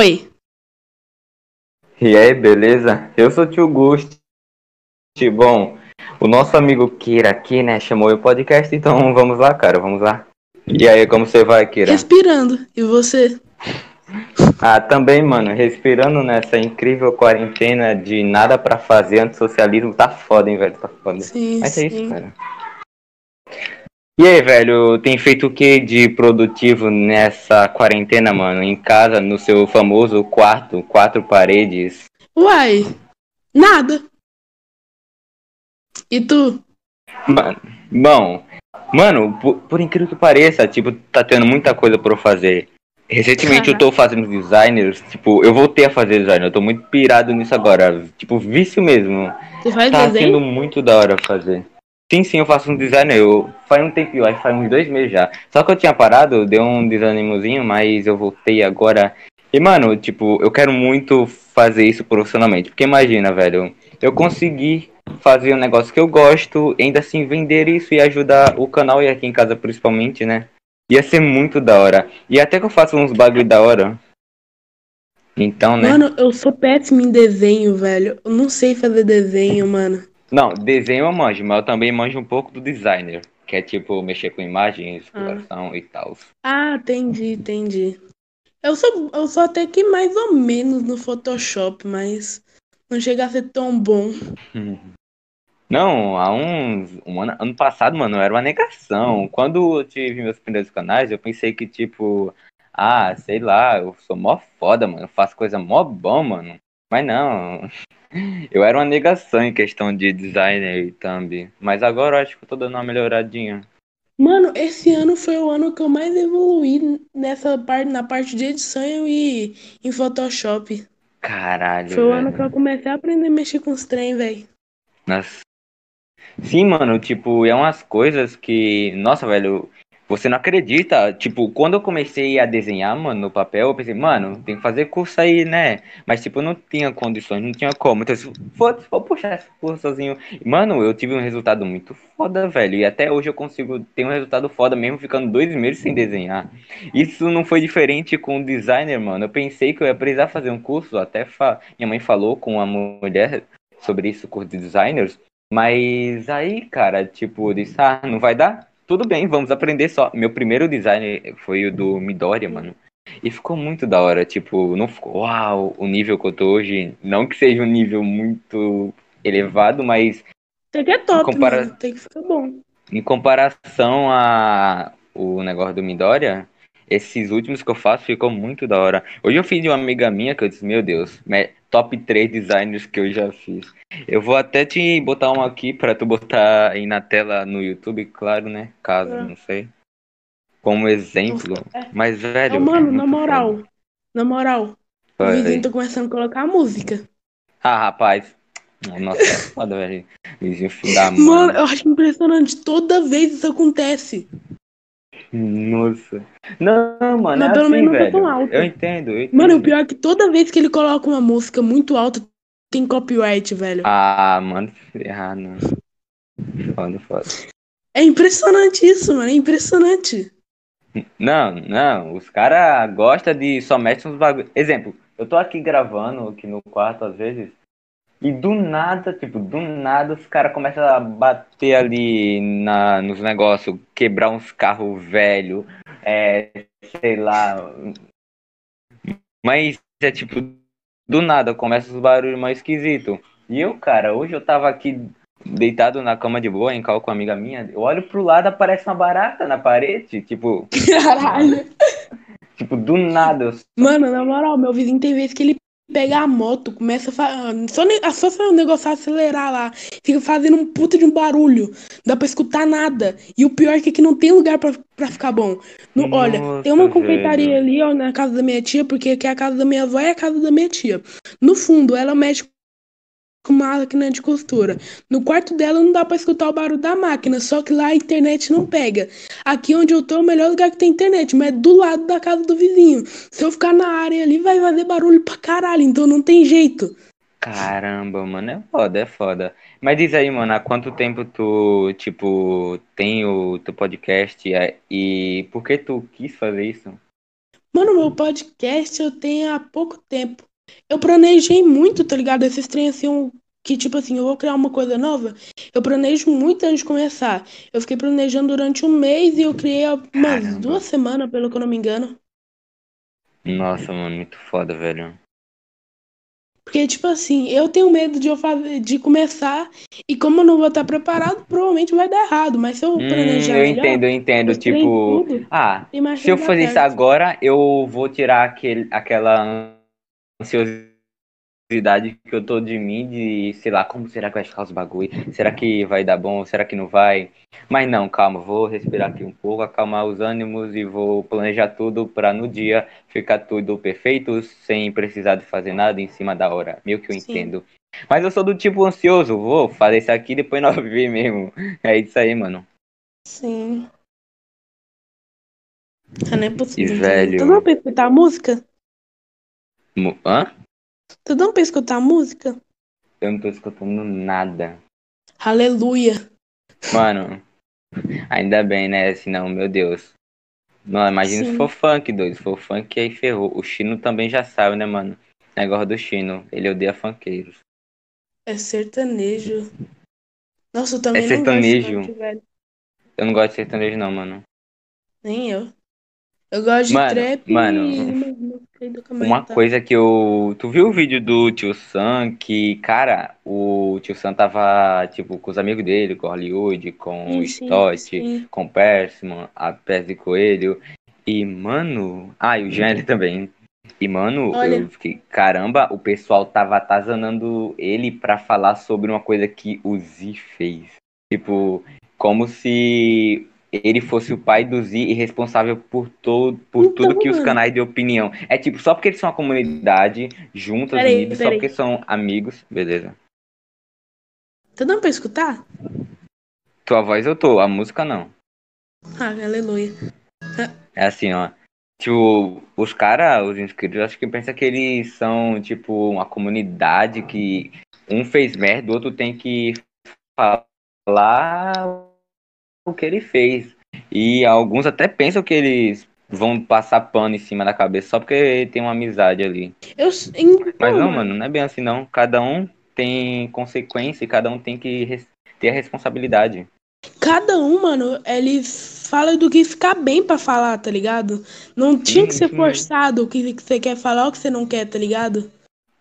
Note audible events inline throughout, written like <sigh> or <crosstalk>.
Oi. E aí, beleza? Eu sou o tio Gusti. Bom, o nosso amigo Kira aqui, né, chamou o podcast, então vamos lá, cara, vamos lá. E aí, como você vai, Kira? Respirando. E você? <laughs> Ah, também, mano, respirando nessa incrível quarentena de nada pra fazer, antissocialismo, tá foda, hein, velho, tá foda. Sim, Mas é sim. isso, cara. E aí, velho, tem feito o que de produtivo nessa quarentena, mano? Em casa, no seu famoso quarto, quatro paredes? Uai, nada. E tu? Mano, bom, mano, por, por incrível que pareça, tipo, tá tendo muita coisa pra eu fazer. Recentemente eu tô fazendo designers, tipo, eu voltei a fazer design, eu tô muito pirado nisso agora. Tipo, vício mesmo. Tu faz Tá desenho? sendo muito da hora fazer. Sim, sim, eu faço um design, eu faz um tempinho, acho que faz uns dois meses já. Só que eu tinha parado, deu um desanimozinho, mas eu voltei agora. E, mano, tipo, eu quero muito fazer isso profissionalmente. Porque imagina, velho, eu consegui fazer um negócio que eu gosto, ainda assim vender isso e ajudar o canal e aqui em casa principalmente, né? Ia ser muito da hora. E até que eu faço uns bagulho da hora. Então, né? Mano, eu sou péssimo em desenho, velho. Eu não sei fazer desenho, mano. Não, desenho eu manjo, mas eu também manjo um pouco do designer. Que é tipo mexer com imagens, exploração e tal. Ah, entendi, entendi. Eu sou, eu sou até que mais ou menos no Photoshop, mas não chega a ser tão bom. <laughs> Não, há uns. Um ano, ano passado, mano, era uma negação. Quando eu tive meus primeiros canais, eu pensei que, tipo, ah, sei lá, eu sou mó foda, mano. Eu faço coisa mó bom, mano. Mas não. Eu era uma negação em questão de designer e thumb. Mas agora eu acho que eu tô dando uma melhoradinha. Mano, esse ano foi o ano que eu mais evoluí nessa parte, na parte de edição e em Photoshop. Caralho. Foi o ano velho. que eu comecei a aprender a mexer com os trem, velho. Nossa. Sim, mano, tipo, é umas coisas que. Nossa, velho, você não acredita. Tipo, quando eu comecei a desenhar, mano, no papel, eu pensei, mano, tem que fazer curso aí, né? Mas, tipo, eu não tinha condições, não tinha como. Então, foda-se, vou puxar esse curso sozinho. Mano, eu tive um resultado muito foda, velho. E até hoje eu consigo ter um resultado foda, mesmo ficando dois meses sem desenhar. Isso não foi diferente com o designer, mano. Eu pensei que eu ia precisar fazer um curso, até fa... minha mãe falou com uma mulher sobre isso, curso de designers. Mas aí, cara, tipo, eu disse, ah, não vai dar? Tudo bem, vamos aprender só. Meu primeiro design foi o do Midoriya, mano. E ficou muito da hora, tipo, não ficou, uau, o nível que eu tô hoje. Não que seja um nível muito elevado, mas Tem que é top, compara- mano. Tem que ficar bom. em comparação a o negócio do Midoriya, esses últimos que eu faço ficou muito da hora. Hoje eu fiz de uma amiga minha que eu disse, meu Deus, top 3 designers que eu já fiz. Eu vou até te botar um aqui pra tu botar aí na tela no YouTube, claro, né? Caso, É. não sei. Como exemplo. É. Mas, velho. Ô, mano, é na moral, foda. na moral, o vizinho tá começando a colocar música. Ah, rapaz. Nossa, é foda, velho. Vizinho da mãe. Mano, eu acho impressionante. Toda vez isso acontece. Nossa. Não, mano, Mas é pelo assim, menos não velho. tão alto. Eu entendo, eu entendo. Mano, o pior é que toda vez que ele coloca uma música muito alta, tem copyright, velho. Ah, mano, errar, não. Foda, foda. É impressionante isso, mano. É impressionante. Não, não, os caras gostam de só mete uns bagulho. Exemplo, eu tô aqui gravando aqui no quarto às vezes, e do nada, tipo, do nada os caras começam a bater ali na, nos negócios, quebrar uns carros velhos, é, sei lá. Mas é tipo, do nada começa os barulhos mais esquisitos. E eu, cara, hoje eu tava aqui deitado na cama de boa, em cal com uma amiga minha, eu olho pro lado, aparece uma barata na parede, tipo, Caralho. tipo, do nada. eu- Mano, na moral, meu vizinho tem vezes que ele pega a moto, começa a fa... só, só se o negócio acelerar lá, fica fazendo um puta de um barulho, dá pra escutar nada. E o pior é que aqui não tem lugar pra, pra ficar bom. No- olha, tem uma Nossa, confeitaria ali, ó, na casa da minha tia, porque aqui é a casa da minha avó e a casa da minha tia. No fundo, ela mexe máquina de costura. No quarto dela não dá pra escutar o barulho da máquina, só que lá a internet não pega. Aqui onde eu tô é o melhor lugar que tem internet, mas é do lado da casa do vizinho. Se eu ficar na área ali, vai fazer barulho pra caralho, então não tem jeito. Caramba, mano, é foda, é foda. Mas diz aí, mano, há quanto tempo tu, tipo, tem o teu podcast e por que tu quis fazer isso? Mano, meu podcast eu tenho há pouco tempo. Eu planejei muito, tá ligado? Esses trem assim, que tipo assim, eu vou criar uma coisa nova. Eu planejo muito antes de começar. Eu fiquei planejando durante um mês e eu criei há umas Caramba. duas semanas, pelo que eu não me engano. Nossa, mano, muito foda, velho. Porque, tipo assim, eu tenho medo de eu fazer, de começar e como eu não vou estar preparado, provavelmente vai dar errado. Mas se eu Hum, planejar eu melhor, entendo, eu entendo. Tipo, tudo, ah, se eu fazer isso agora, eu vou tirar aquele, aquela ansiosidade que eu tô de mim, de, sei lá, como será que vai ficar os bagulho? Será que vai dar bom? Será que não vai? Mas não, calma, vou respirar aqui um pouco, acalmar os ânimos e vou planejar tudo pra no dia ficar tudo perfeito, sem precisar de fazer nada em cima da hora. Meio que eu Sim. entendo. Mas eu sou do tipo ansioso, vou fazer isso aqui depois <laughs> nós ver mesmo. É isso aí, mano. Sim. Ah, não é possível. E, entendeu? velho- Tu não pra escutar a música? Mu- Hã? Tu não pra escutar a música? Eu não tô escutando nada. Aleluia. Mano, ainda bem, né? Senão, meu Deus. Não, imagina se Sim. for funk, doido. Se for funk, aí ferrou. O Chino também já sabe, né, mano? Negócio do Chino. Ele odeia funkeiros. É sertanejo. Nossa, eu também É não sertanejo? gosto de funk. Eu não gosto de sertanejo, não, mano. Nem eu. Eu gosto de Mano, trap mano, e Uma coisa que eu. Tu viu o vídeo do Tio Sam? Que, cara, o Tio Sam tava, tipo, com os amigos dele, com o Hollywood, com o Stott, com o Persman, a Pés de Coelho. E, mano. Ah, e o Jean também. E, mano, Olha. eu fiquei. Caramba, o pessoal tava atazanando ele pra falar sobre uma coisa que o Z fez. Tipo, como se ele fosse o pai do Z e responsável por, todo, por Então, tudo que os mano. canais de opinião. É tipo, só porque eles são uma comunidade, juntas, Peraí, unidas, só peraí. porque são amigos. Beleza. Tá dando pra escutar? Tua voz eu tô, a música não. Ah, aleluia. É assim, ó. Tipo, os caras, os inscritos, acho que pensam que eles são, tipo, uma comunidade que um fez merda, o outro tem que falar o que ele fez. E alguns até pensam que eles vão passar pano em cima da cabeça só porque tem uma amizade ali. Eu, então, Mas não, mano, não é bem assim não. Cada um tem consequência e cada um tem que ter a responsabilidade. Cada um, mano, eles falam do que ficar bem pra falar, tá ligado? Não tinha que ser sim. forçado o que que você quer falar ou o que você não quer, tá ligado?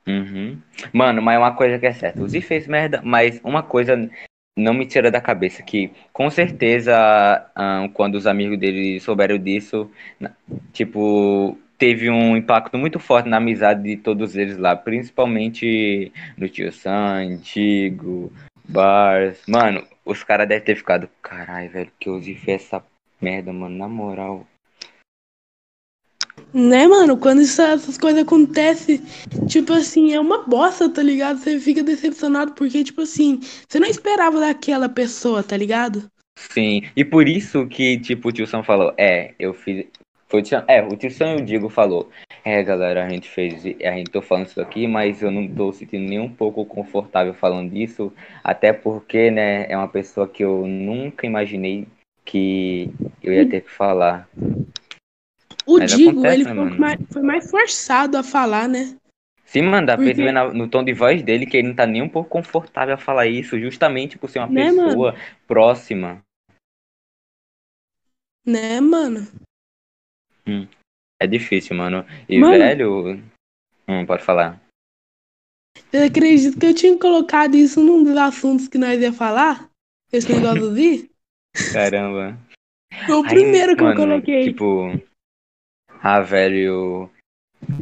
Uhum. Mano, mas uma coisa que é certa, o Z fez merda, mas uma coisa não me tira da cabeça, que com certeza ahn, quando os amigos dele souberam disso, tipo, teve um impacto muito forte na amizade de todos eles lá, principalmente no Tio Sam, Antigo, Bars. Mano, os caras devem ter ficado, caralho, velho, que Z fez essa merda, mano, na moral. Né, mano? Quando isso- essas coisas acontecem, tipo assim, é uma bosta, tá ligado? Você fica decepcionado porque, tipo assim, você não esperava daquela pessoa, tá ligado? Sim, e por isso que, tipo, o tio Sam falou, é, eu fiz. Foi o tio, é, o tio Sam e o Diego falou, é, galera, a gente fez, a gente tô falando isso aqui, mas eu não tô sentindo nem um pouco confortável falando disso, até porque, né, é uma pessoa que eu nunca imaginei que eu ia ter que falar. O Mas Digo, acontece, ele né, foi mano? mais, foi mais forçado a falar, né? Sim, mano, dá pra na- no tom de voz dele que ele não tá nem um pouco confortável a falar isso, justamente por ser uma Né, pessoa próxima. Né, mano? É difícil, mano. E, Mano. velho. Hum, pode falar. Eu acredito que eu tinha colocado isso num dos assuntos que nós ia falar. Esse negócio do. <laughs> Caramba. Foi o primeiro que mano, eu coloquei. Tipo. Ah, velho.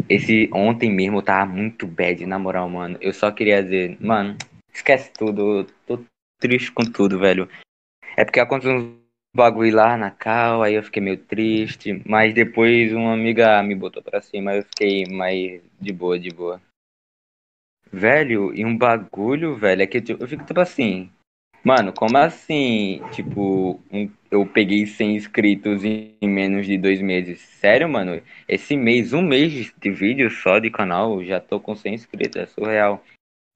Esse ontem mesmo eu tava muito bad, na moral, mano. Eu só queria dizer, mano, esquece tudo. Eu tô triste com tudo, velho. É porque aconteceu uns bagulho lá na cal, aí eu fiquei meio triste. Mas depois uma amiga me botou pra cima, eu fiquei mais de boa, de boa. Velho, e um bagulho, velho, é que tipo, eu fico tipo assim. Mano, como assim? Tipo, um- eu peguei 100 inscritos em menos de dois meses. Sério, mano? Esse mês, um mês de vídeo só de canal, já tô com 100 inscritos, é surreal.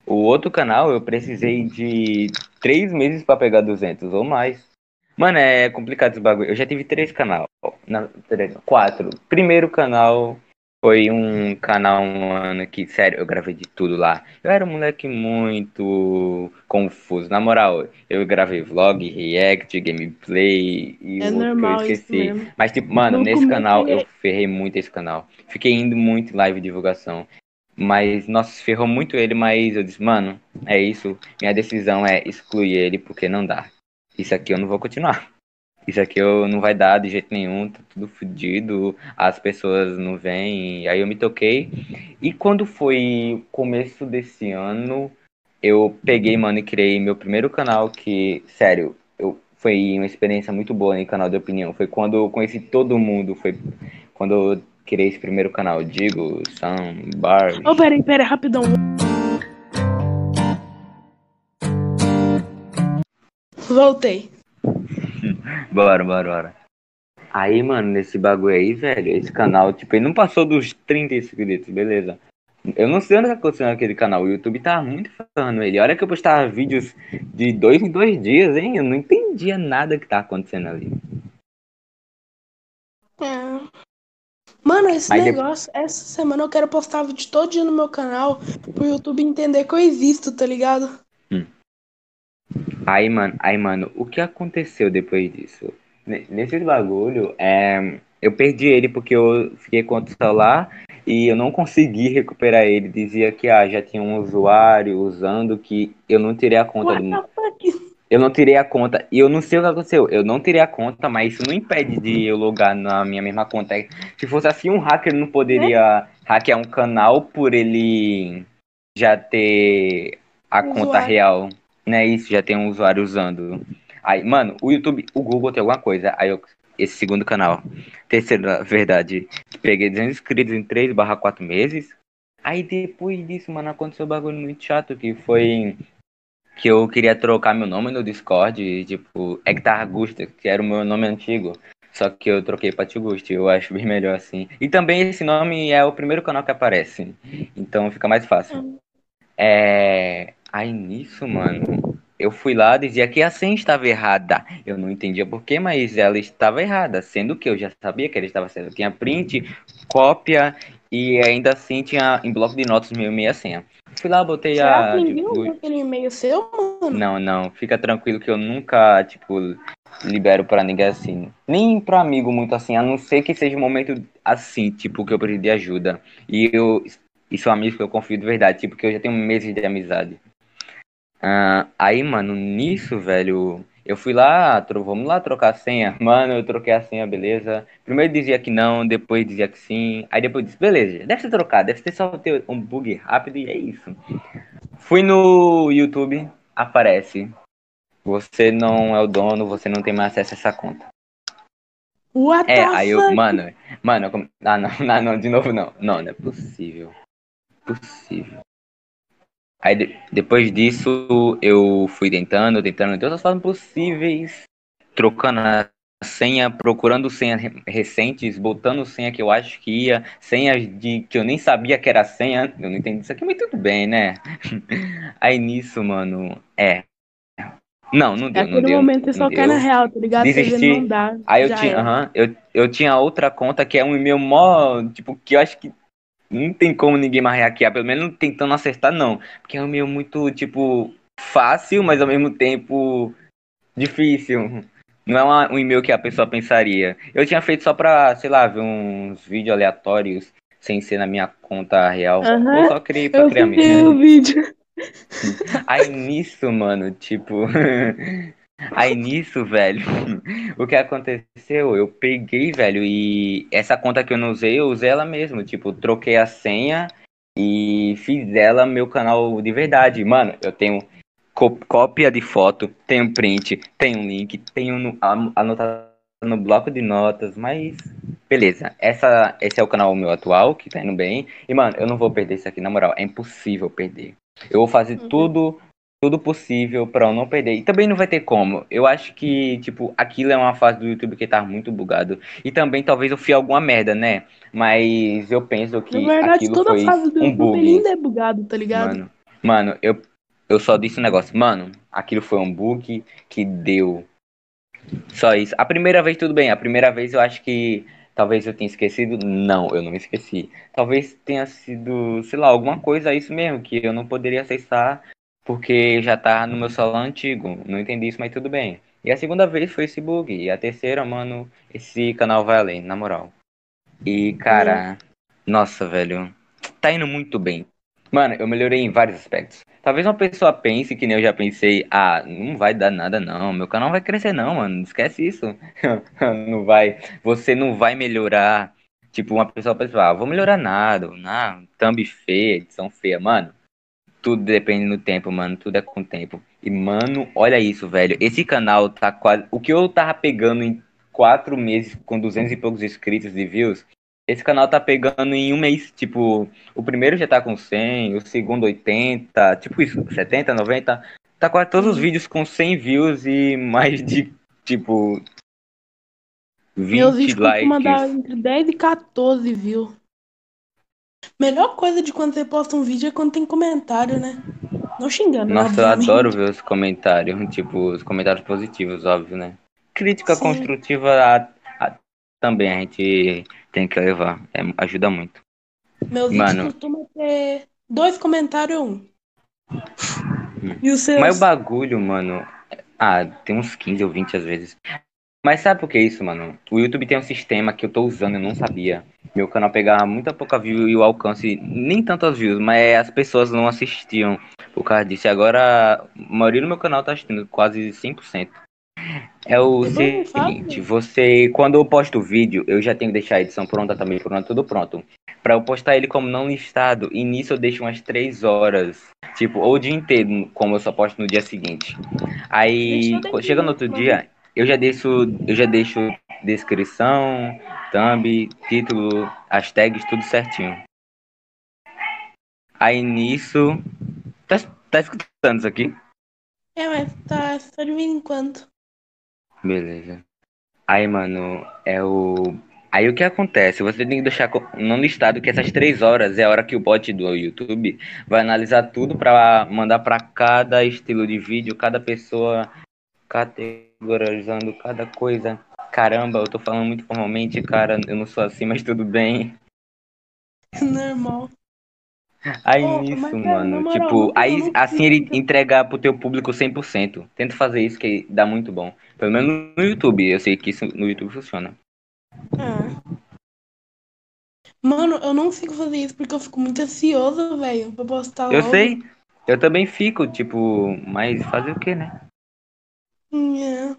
O outro canal eu precisei de três meses pra pegar 200 ou mais. Mano, é complicado esse bagulho. Eu já tive três canal. Na, três, quatro. Primeiro canal foi um canal, mano, que, sério, eu gravei de tudo lá. Eu era um moleque muito confuso. Na moral, eu gravei vlog, react, gameplay e É outro que eu normal esqueci. mesmo. Mas, tipo, mano, No nesse canal é- eu ferrei muito esse canal. Fiquei indo muito em live divulgação. Mas, nossa, ferrou muito ele, mas eu disse, mano, é isso. Minha decisão é excluir ele porque não dá. Isso aqui eu não vou continuar. Isso aqui eu não vai dar de jeito nenhum, tá tudo fodido, as pessoas não vêm, aí eu me toquei. E quando foi começo desse ano, eu peguei, mano, e criei meu primeiro canal que, sério, eu, foi uma experiência muito boa em canal de opinião. Foi quando eu conheci todo mundo, foi quando eu criei esse primeiro canal, Digo, Sam, Bar. Ô, peraí, peraí, rapidão. Voltei. Bora, bora, bora. Aí, mano, nesse bagulho aí, velho, esse canal, tipo, ele não passou dos 30 inscritos, beleza. Eu não sei onde que aconteceu naquele canal. O YouTube tava muito ferrando ele. Olha que eu postava vídeos de dois em dois dias, hein? Eu não entendia nada que tava acontecendo ali. É. Mano, esse Mas negócio, essa semana eu quero postar vídeo todo dia no meu canal pro YouTube entender que eu existo, tá ligado? Aí, mano, aí, mano, o que aconteceu depois disso? Ne- Nesse bagulho, é, eu perdi ele porque eu fiquei com outro celular e eu não consegui recuperar ele. Dizia que ah, já tinha um usuário usando que eu não tirei a conta What do? Eu não tirei a conta. E eu não sei o que aconteceu. Eu não tirei a conta, mas isso não impede de eu logar na minha mesma conta. Se fosse assim, um hacker não poderia hackear um canal por ele já ter a conta real. Não é isso? Já tem um usuário usando. Aí, mano, o YouTube, o Google tem alguma coisa. Aí eu. Esse segundo canal. Terceira verdade. Peguei 200 inscritos em 3 barra 4 meses. Aí depois disso, mano, aconteceu um bagulho muito chato que foi que eu queria trocar meu nome no Discord, tipo, Hectar Gusta, que era o meu nome antigo. Só que eu troquei pra Tigusti, eu acho bem melhor assim. E também esse nome é o primeiro canal que aparece. Então fica mais fácil. É. Aí nisso, mano, eu fui lá dizia que a senha estava errada. Eu não entendia porquê, mas ela estava errada. Sendo que eu já sabia que ela estava certa. Eu tinha print, cópia e ainda assim tinha em bloco de notas meu e a senha. Fui lá, botei Será a. ninguém tipo, aquele e-mail seu, mano? não, não, fica tranquilo que eu nunca, tipo, libero pra ninguém assim. Nem pra amigo muito assim, a não ser que seja um momento assim, tipo, que eu preciso de ajuda. E eu, e são amigos que eu confio de verdade, tipo, que eu já tenho meses de amizade. Ah, aí, mano, nisso, velho, eu fui lá, vamos lá trocar a senha. <laughs> Mano, eu troquei a senha, beleza. Primeiro dizia que não, depois dizia que sim. Aí depois disse, beleza, deve ser trocar, deve ter só ter um bug rápido e é isso. Fui no YouTube, aparece. Você não é o dono, você não tem mais acesso a essa conta. What É, aí eu, fuck? mano, mano, ah, não, não, <laughs> não, de novo não. Não, não é possível. Possível. Aí de- depois disso eu fui tentando, tentando de todas as formas possíveis, trocando a senha, procurando senhas re- recentes, botando senha que eu acho que ia, senhas de que eu nem sabia que era senha, eu não entendi isso aqui, mas tudo bem, né? <laughs> Aí nisso, mano, é. Não, não deu, não Naquele deu. momento você não só cai na deu. real, tá ligado? Desisti. não dá. Aí eu tinha, era. aham, eu, eu tinha outra conta que é um e-mail mó, tipo, que eu acho que não tem como ninguém mais hackear, pelo menos tentando acertar, não. Porque é um e-mail muito, tipo, fácil, mas ao mesmo tempo difícil. Não é uma- um e-mail que a pessoa pensaria. Eu tinha feito só pra, sei lá, ver uns vídeos aleatórios sem ser na minha conta real. Aham, Eu só criei pra Eu criar mesmo. o vídeo. <laughs> Aí nisso, mano, tipo. <laughs> Aí nisso, velho, <laughs> o que aconteceu? Eu peguei, velho, e essa conta que eu não usei, eu usei ela mesmo. Tipo, troquei a senha e fiz dela meu canal de verdade. Mano, eu tenho có- cópia de foto, tenho print, tenho link, tenho anotado no bloco de notas, mas beleza. Essa, esse é o canal meu atual, que tá indo bem. E, mano, eu não vou perder isso aqui, na moral, é impossível perder. Eu vou fazer Uhum. tudo, tudo possível pra eu não perder. E também não vai ter como. Eu acho que, tipo, aquilo é uma fase do YouTube que tá muito bugado. E também talvez eu fiz alguma merda, né? Mas eu penso que Na verdade, aquilo toda foi fase do um YouTube bug. ainda é bugado, tá ligado? Mano, mano, eu, eu só disse um negócio. Mano, aquilo foi um bug que deu. Só isso. A primeira vez tudo bem. A primeira vez eu acho que talvez eu tenha esquecido. Não, eu não me esqueci. Talvez tenha sido, sei lá, alguma coisa isso mesmo que eu não poderia acessar porque já tá no meu celular antigo. Não entendi isso, mas tudo bem. E a segunda vez foi esse bug. E a terceira, mano, esse canal vai além, na moral. E, cara, nossa, velho, tá indo muito bem. Mano, eu melhorei em vários aspectos. Talvez uma pessoa pense, que nem eu já pensei, ah, não vai dar nada não, meu canal vai crescer não, mano, esquece isso. <laughs> não vai, você não vai melhorar. Tipo, uma pessoa pensa, ah, vou melhorar nada, ah, thumb feia, edição feia, mano. Tudo depende do tempo, mano, tudo é com tempo. E, mano, olha isso, velho, esse canal tá quase... O que eu tava pegando em quatro meses com 200 e poucos inscritos e views, esse canal tá pegando em um mês, tipo, o primeiro já tá com 100, o segundo 80, tipo isso, 70, 90. Tá quase todos os vídeos com 100 views e mais de, tipo, 20 Meus likes. mandar entre 10 e 14 views. Melhor coisa de quando você posta um vídeo é quando tem comentário, né? Não xingando. Nossa, eu adoro ver os comentários, <laughs> tipo, os comentários positivos, óbvio, né? Crítica Sim. construtiva a, a, também a gente tem que levar. É, ajuda muito. Meus vídeos Mano, costumam ter dois comentários um. Hum. E os seus? Mas o bagulho, mano. Ah, tem uns 15 ou 20 às vezes. Mas sabe por que isso, mano? O YouTube tem um sistema que eu tô usando, eu não sabia. Meu canal pegava muita pouca view e o alcance, nem tantas views, mas as pessoas não assistiam por causa disso. E agora, a maioria do meu canal tá assistindo, quase 100%. É o seguinte, você, quando eu posto o vídeo, eu já tenho que deixar a edição pronta também, pronto, tudo pronto. Pra eu postar ele como não listado, e nisso eu deixo umas 3 horas, tipo, ou o dia inteiro, como eu só posto no dia seguinte. Aí, chega no outro dia, eu já deixo, eu já deixo descrição, thumb, título, as tags, tudo certinho. Aí nisso, tá, tá escutando isso aqui? É, mas tá só de vez em quando. Beleza. Aí, mano, é o. Aí o que acontece? Você tem que deixar no listado que essas três horas é a hora que o bot do YouTube vai analisar tudo para mandar para cada estilo de vídeo, cada pessoa categorizando cada coisa. Caramba, eu tô falando muito formalmente, cara, eu não sou assim, mas tudo bem. Normal. Aí Pô, nisso, é, mano, moral, tipo, aí assim ele entrega pro teu público 100%. Tenta fazer isso que dá muito bom. Pelo menos no YouTube, eu sei que isso no YouTube funciona. É. Mano, eu não fico fazendo isso porque eu fico muito ansioso, velho, pra postar logo. Eu sei. Eu também fico, tipo, mas fazer o que, né? É.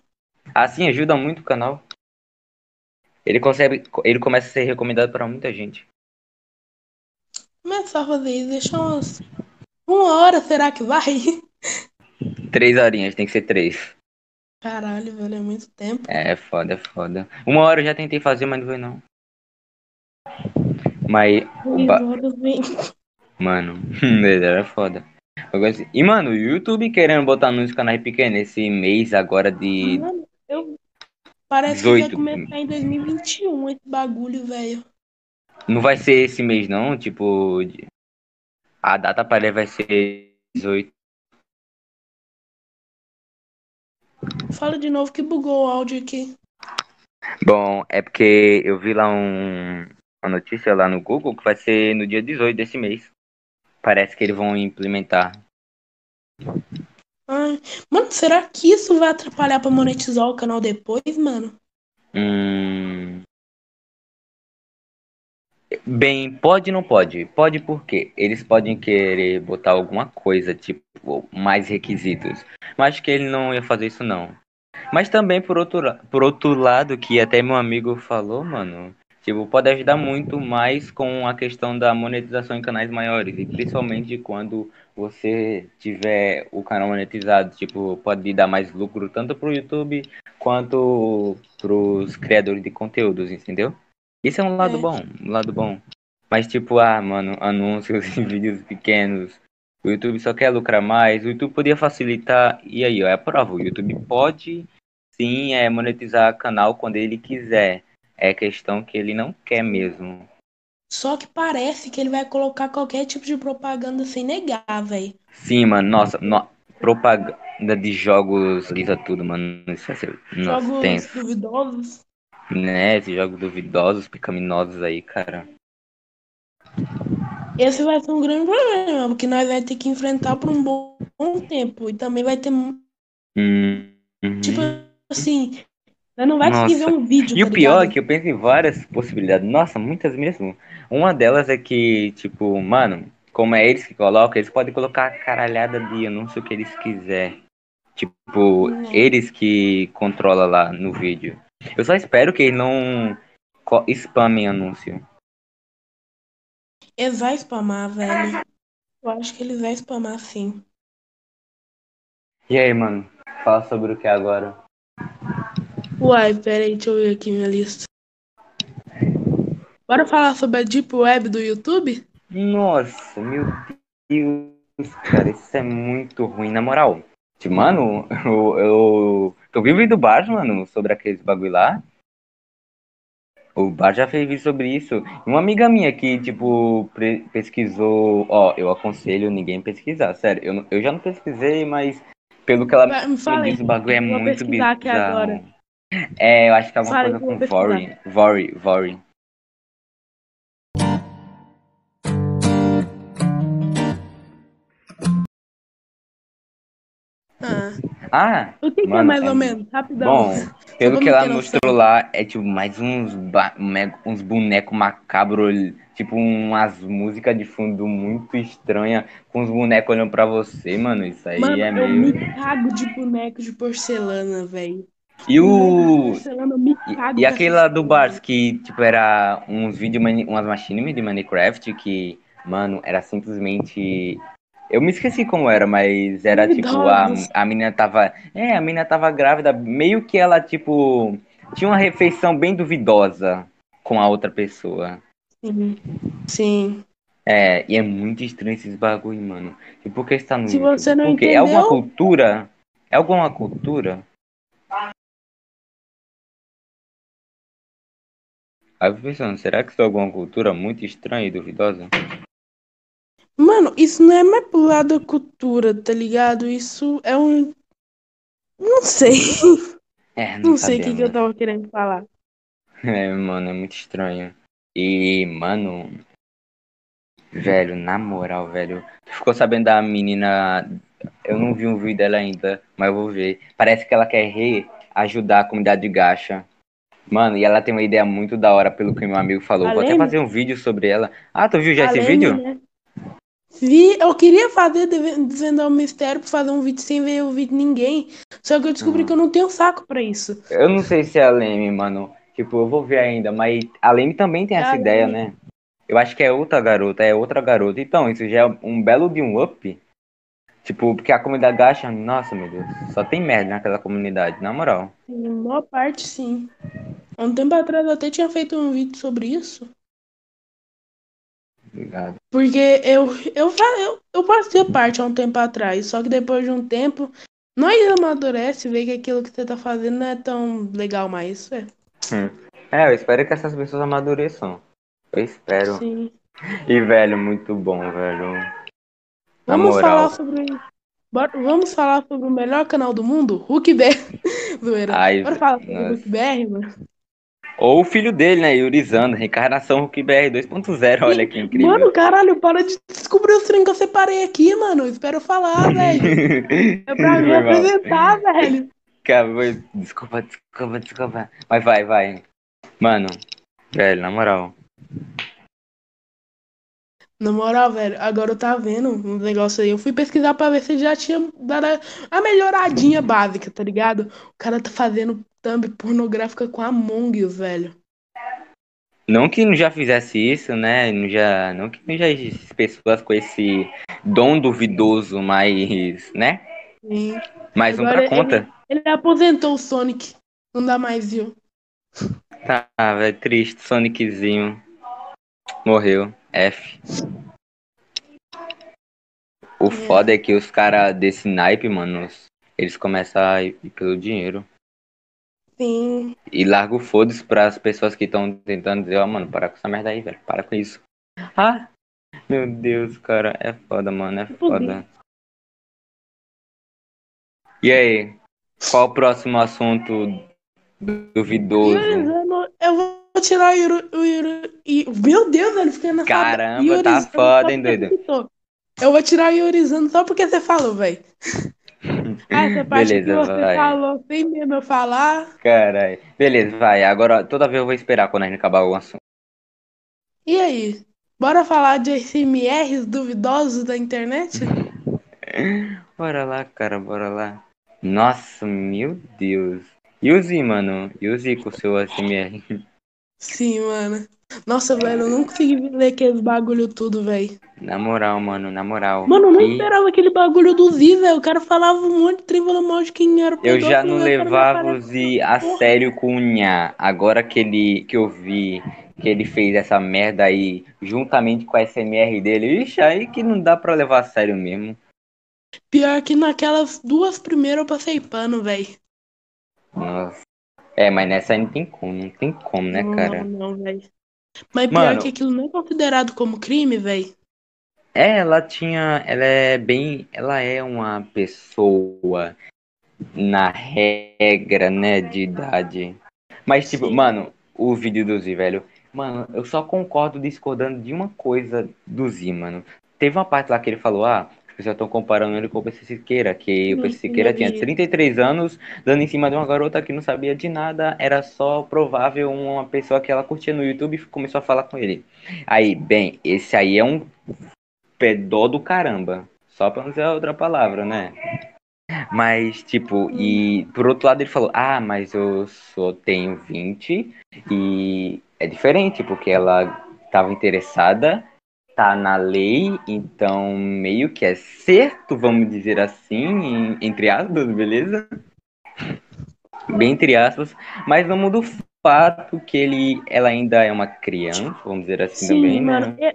Assim ajuda muito o canal. Ele consegue, ele começa a ser recomendado para muita gente. Começar a fazer isso, deixar umas. Uma hora, será que vai? <laughs> Três horinhas, tem que ser três. Caralho, velho, é muito tempo. É, foda, é foda. Uma hora eu já tentei fazer, mas não foi não. Mas. Mano, era <laughs> foda. E, mano, o YouTube querendo botar nos canais pequenos esse mês agora de. Mano, eu... Parece 18. que vai começar em 2021 esse bagulho, velho. Não vai ser esse mês, não? Tipo, a data para ele vai ser 18. Fala de novo que bugou o áudio aqui. Bom, é porque eu vi lá um, uma notícia lá no Google que vai ser no dia 18 desse mês. Parece que eles vão implementar. Ai, mano, será que isso vai atrapalhar pra monetizar o canal depois, mano? Hum, Bem, pode não pode? Pode porque eles podem querer botar alguma coisa, tipo, mais requisitos. Mas que ele não ia fazer isso não. Mas também por outro, por outro lado, que até meu amigo falou, mano, tipo, pode ajudar muito mais com a questão da monetização em canais maiores. E principalmente quando você tiver o canal monetizado, tipo, pode dar mais lucro tanto pro YouTube quanto pros criadores de conteúdos, entendeu? Isso é um lado é. bom, um lado bom. Mas tipo, ah, mano, anúncios em <laughs> vídeos pequenos. O YouTube só quer lucrar mais. O YouTube podia facilitar. E aí, ó, é a prova. O YouTube pode sim é, monetizar canal quando ele quiser. É questão que ele não quer mesmo. Só que parece que ele vai colocar qualquer tipo de propaganda sem negar, velho. Sim, mano, nossa, no, propaganda. de jogos lisa tudo, mano. Isso vai ser. Nossa, Jogos tenso. duvidosos. Né? Esses jogos duvidosos, pecaminosos aí, cara. Esse vai ser um grande problema, porque nós vamos ter que enfrentar por um bom, tempo. E também vai ter, Hum, tipo uhum. assim, nós não vai conseguir ver Nossa. um vídeo, E tá o pior é que eu penso em várias possibilidades. Nossa, muitas mesmo. Uma delas é que, tipo, mano, como é eles que colocam, eles podem colocar a caralhada de anúncio que eles quiser. Tipo, Hum. eles que controlam lá no vídeo. Eu só espero que eles não spamem anúncio. Eles vão spamar, velho. Eu acho que eles vão spamar sim. E aí, mano? Fala sobre o que agora? Uai, pera aí, deixa eu ver aqui minha lista. Bora falar sobre a Deep Web do YouTube? Nossa, meu Deus, cara, isso é muito ruim, na moral. Mano, eu, eu, eu vi o vídeo do Bar, mano, sobre aqueles bagulho lá. O Bar já fez vídeo sobre isso. Uma amiga minha que, tipo, pesquisou. Ó, eu aconselho ninguém pesquisar, sério. Eu, eu já não pesquisei, mas pelo que ela Vai, me me disse, o bagulho é Eu vou muito bizarro. É, eu acho que é alguma aí coisa eu com. Vory. Vory, Vory. Ah, Ah, o que, que é Mano, mais é ou menos? Rapidão. Bom, pelo que ela mostrou lá, é tipo mais uns, ba- uns bonecos macabros, tipo umas músicas de fundo muito estranha, com os bonecos olhando pra você, mano. Isso aí Mano, é eu meio. me cago de boneco de porcelana, velho. E o. E, e lá do Bars, que tipo era uns vídeos, umas machines de Minecraft que, mano, era simplesmente. Eu me esqueci como era, mas era tipo, a, a menina tava. É, a menina tava grávida, meio que ela, tipo, tinha uma refeição bem duvidosa com a outra pessoa. Sim. Sim. É, e é muito estranho esses bagulho, mano. E por que está no Se YouTube? você não Por quê? É alguma entendeu, cultura? É alguma cultura? Aí pensando, será que isso é alguma cultura muito estranha e duvidosa? mano, isso não é mais pro lado da cultura, tá ligado? Isso é um. Não sei. <laughs> É, não Não sei o que, que eu sabemos. tava querendo falar. <laughs> É, mano, é muito estranho. E, mano, velho, na moral, velho, tu ficou sabendo da menina? Eu não vi um vídeo dela ainda, mas eu vou ver. Parece que ela quer reajudar a comunidade de gacha. Mano, e ela tem uma ideia muito da hora, pelo que meu amigo falou. Vou até fazer um vídeo sobre ela. Ah, tu viu já esse vídeo? né? Vi, eu queria fazer desvendar o mistério pra fazer um vídeo sem ver o vídeo de ninguém. Só que eu descobri Hum. que eu não tenho saco pra isso. Eu não sei se é a Leme, mano. Tipo, eu vou ver ainda, mas a Leme também tem É essa ideia, né? Eu acho que é outra garota, é outra garota. Então, isso já é um belo de um up. Tipo, porque a comunidade gacha, nossa, meu Deus, só tem merda naquela comunidade, na moral. Em maior parte, sim. Há um tempo atrás eu até tinha feito um vídeo sobre isso. Obrigado. Porque eu, eu, eu, eu fazia parte há um tempo atrás. Só que depois de um tempo, nós amadurece vê que aquilo que você tá fazendo não é tão legal mais. É. É, eu espero que essas pessoas amadureçam. Eu espero. Sim. E, velho, muito bom, velho. Na Vamos moral. falar sobre. Bora- vamos falar sobre o melhor canal do mundo? Huckberry. <laughs> Zoeira. Ai, Bora falar sobre o nossa. Huckberry, mano. Ou o filho dele, né, Yurizando, reencarnação Hulk-BR 2.0, olha que incrível. Mano, caralho, para de descobrir os trem que eu separei aqui, mano. Espero falar, velho. <laughs> É pra me apresentar, velho. Cara, desculpa, desculpa, desculpa. Mas vai, vai. Mano, velho, na moral. Na moral, velho, agora eu tava vendo um negócio aí. Eu fui pesquisar pra ver se já tinha dado a melhoradinha básica, tá ligado? O cara tá fazendo thumb pornográfica com Among Us, velho. Não que não já fizesse isso, né? Não, já, não que não já existisse pessoas com esse dom duvidoso, mas, né? Sim. Mais um Agora pra conta. Ele aposentou o Sonic. Não dá mais, viu? Tá, velho, triste. Soniczinho. Morreu. F. O É. foda é que os caras desse naipe, mano, eles começam a ir pelo dinheiro. Sim. E larga o foda-se pras pessoas que estão tentando dizer, ó, mano, para com essa merda aí, velho. Para com isso. Ah! Meu Deus, cara. É foda, mano. É foda. E aí? Qual o próximo assunto duvidoso? Eu vou tirar o Yuri. O Yuri e- meu Deus, velho, fiquei na Caramba, tá foda, hein, doido? Eu vou tirar o Iorizando só porque você falou, velho. Ah, essa <laughs> parte Beleza, que você vai. falou sem mesmo eu falar. Caralho. Beleza, vai. Agora, toda vez eu vou esperar quando a gente acabar o assunto. E aí? Bora falar de SMRs duvidosos da internet? <laughs> Bora lá, cara, bora lá. Nossa, meu Deus. Use, mano. Use com o seu ASMR. <laughs> Sim, mano. Nossa, velho, eu não consegui ler aqueles bagulho tudo, velho. Na moral, mano, na moral. Mano, eu não E esperava aquele bagulho do Z, velho. O cara falava um monte de falando mal de quem era o eu já não levava o Z a porra. sério com o Nha. Agora que ele que eu vi que ele fez essa merda aí juntamente com a SMR dele, ixi, aí que não dá pra levar a sério mesmo. Pior que naquelas duas primeiras eu passei pano, velho. Nossa. É, mas nessa aí não tem como, não tem como, né, cara? não, não, velho. Mas pior Mano. que aquilo não é considerado como crime, velho. É, ela tinha. Ela é bem. Ela é uma pessoa na regra, né, de idade. Mas, tipo, Sim. mano, o vídeo do Z, velho. Mano, eu só concordo discordando de uma coisa do Z, mano. Teve uma parte lá que ele falou, ah, as pessoas estão comparando ele com o PC Siqueira, que o PC Siqueira tinha vi. 33 anos, dando em cima de uma garota que não sabia de nada, era só provável uma pessoa que ela curtia no YouTube e começou a falar com ele. Aí, bem, esse aí é um pedó do caramba. Só pra não dizer outra palavra, né? Mas, tipo, e por outro lado ele falou, ah, mas eu só tenho 20 e é diferente, porque ela estava interessada, tá na lei, então meio que é certo, vamos dizer assim, entre aspas, beleza? Bem entre aspas, mas não muda o fato que ele, ela ainda é uma criança, vamos dizer assim Sim, também, mano. né? É...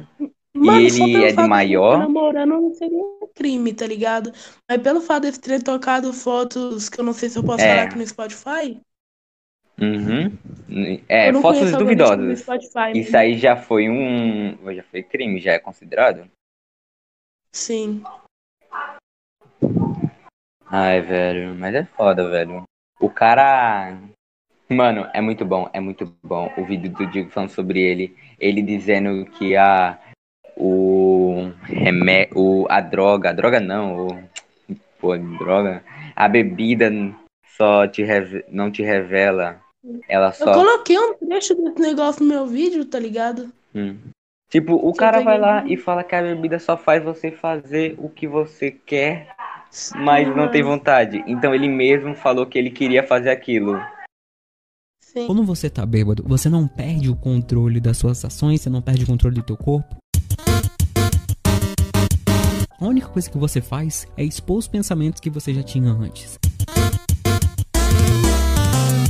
Mano, ele só pelo é de fato de maior? estar namorando não seria crime, tá ligado? Mas pelo fato de ter trocado fotos, que eu não sei se eu posso É. falar aqui no Spotify. Uhum. É, fotos duvidosas. Spotify. Isso aí já foi um. Já foi crime, já é considerado? Sim. Ai, velho, mas é foda, velho. O cara. Mano, é muito bom, é muito bom. O vídeo do Diego falando sobre ele. Ele dizendo que a. O. Remé... o a droga. A droga não, o. Pô, droga. A bebida só te reve... não te revela. Ela Eu só. coloquei um trecho desse negócio no meu vídeo, tá ligado? Hum. Tipo, o Só cara vai lá um- e fala que a bebida só faz você fazer o que você quer, Sim, mas não tem vontade. Então ele mesmo falou que ele queria fazer aquilo. Sim. Quando você tá bêbado, você não perde o controle das suas ações, você não perde o controle do teu corpo. A única coisa que você faz é expor os pensamentos que você já tinha antes.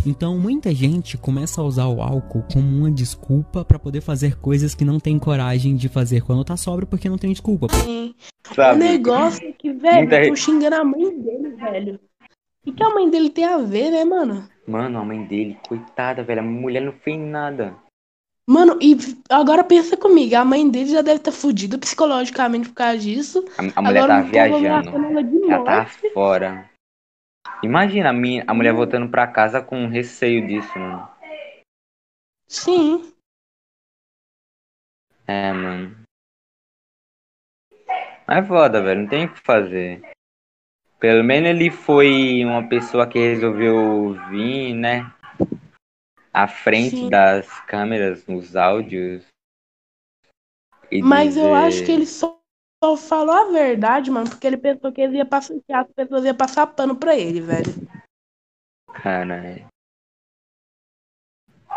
Então, muita gente começa a usar o álcool como uma desculpa pra poder fazer coisas que não tem coragem de fazer quando tá sóbrio porque não tem desculpa. Sim. O Sabe? negócio é que, velho, Muita eu tô xingando a mãe dele, velho. O que a mãe dele tem a ver, né, mano? Mano, a mãe dele, coitada, velho, a mulher não fez nada. Mano, e agora pensa comigo, a mãe dele já deve estar fudida psicologicamente por causa disso. A, a mulher agora tá o viajando. ela tá fora. Imagina a, minha, a mulher voltando pra casa com receio disso, mano. Sim. É, mano. Mas é foda, velho, não tem o que fazer. Pelo menos ele foi uma pessoa que resolveu vir, né? À frente Sim. das câmeras, nos áudios. Mas eu dizer- acho que ele só, só falou a verdade, mano, porque ele pensou que, ele ia passar, que as pessoas iam passar pano pra ele, velho. Caralho.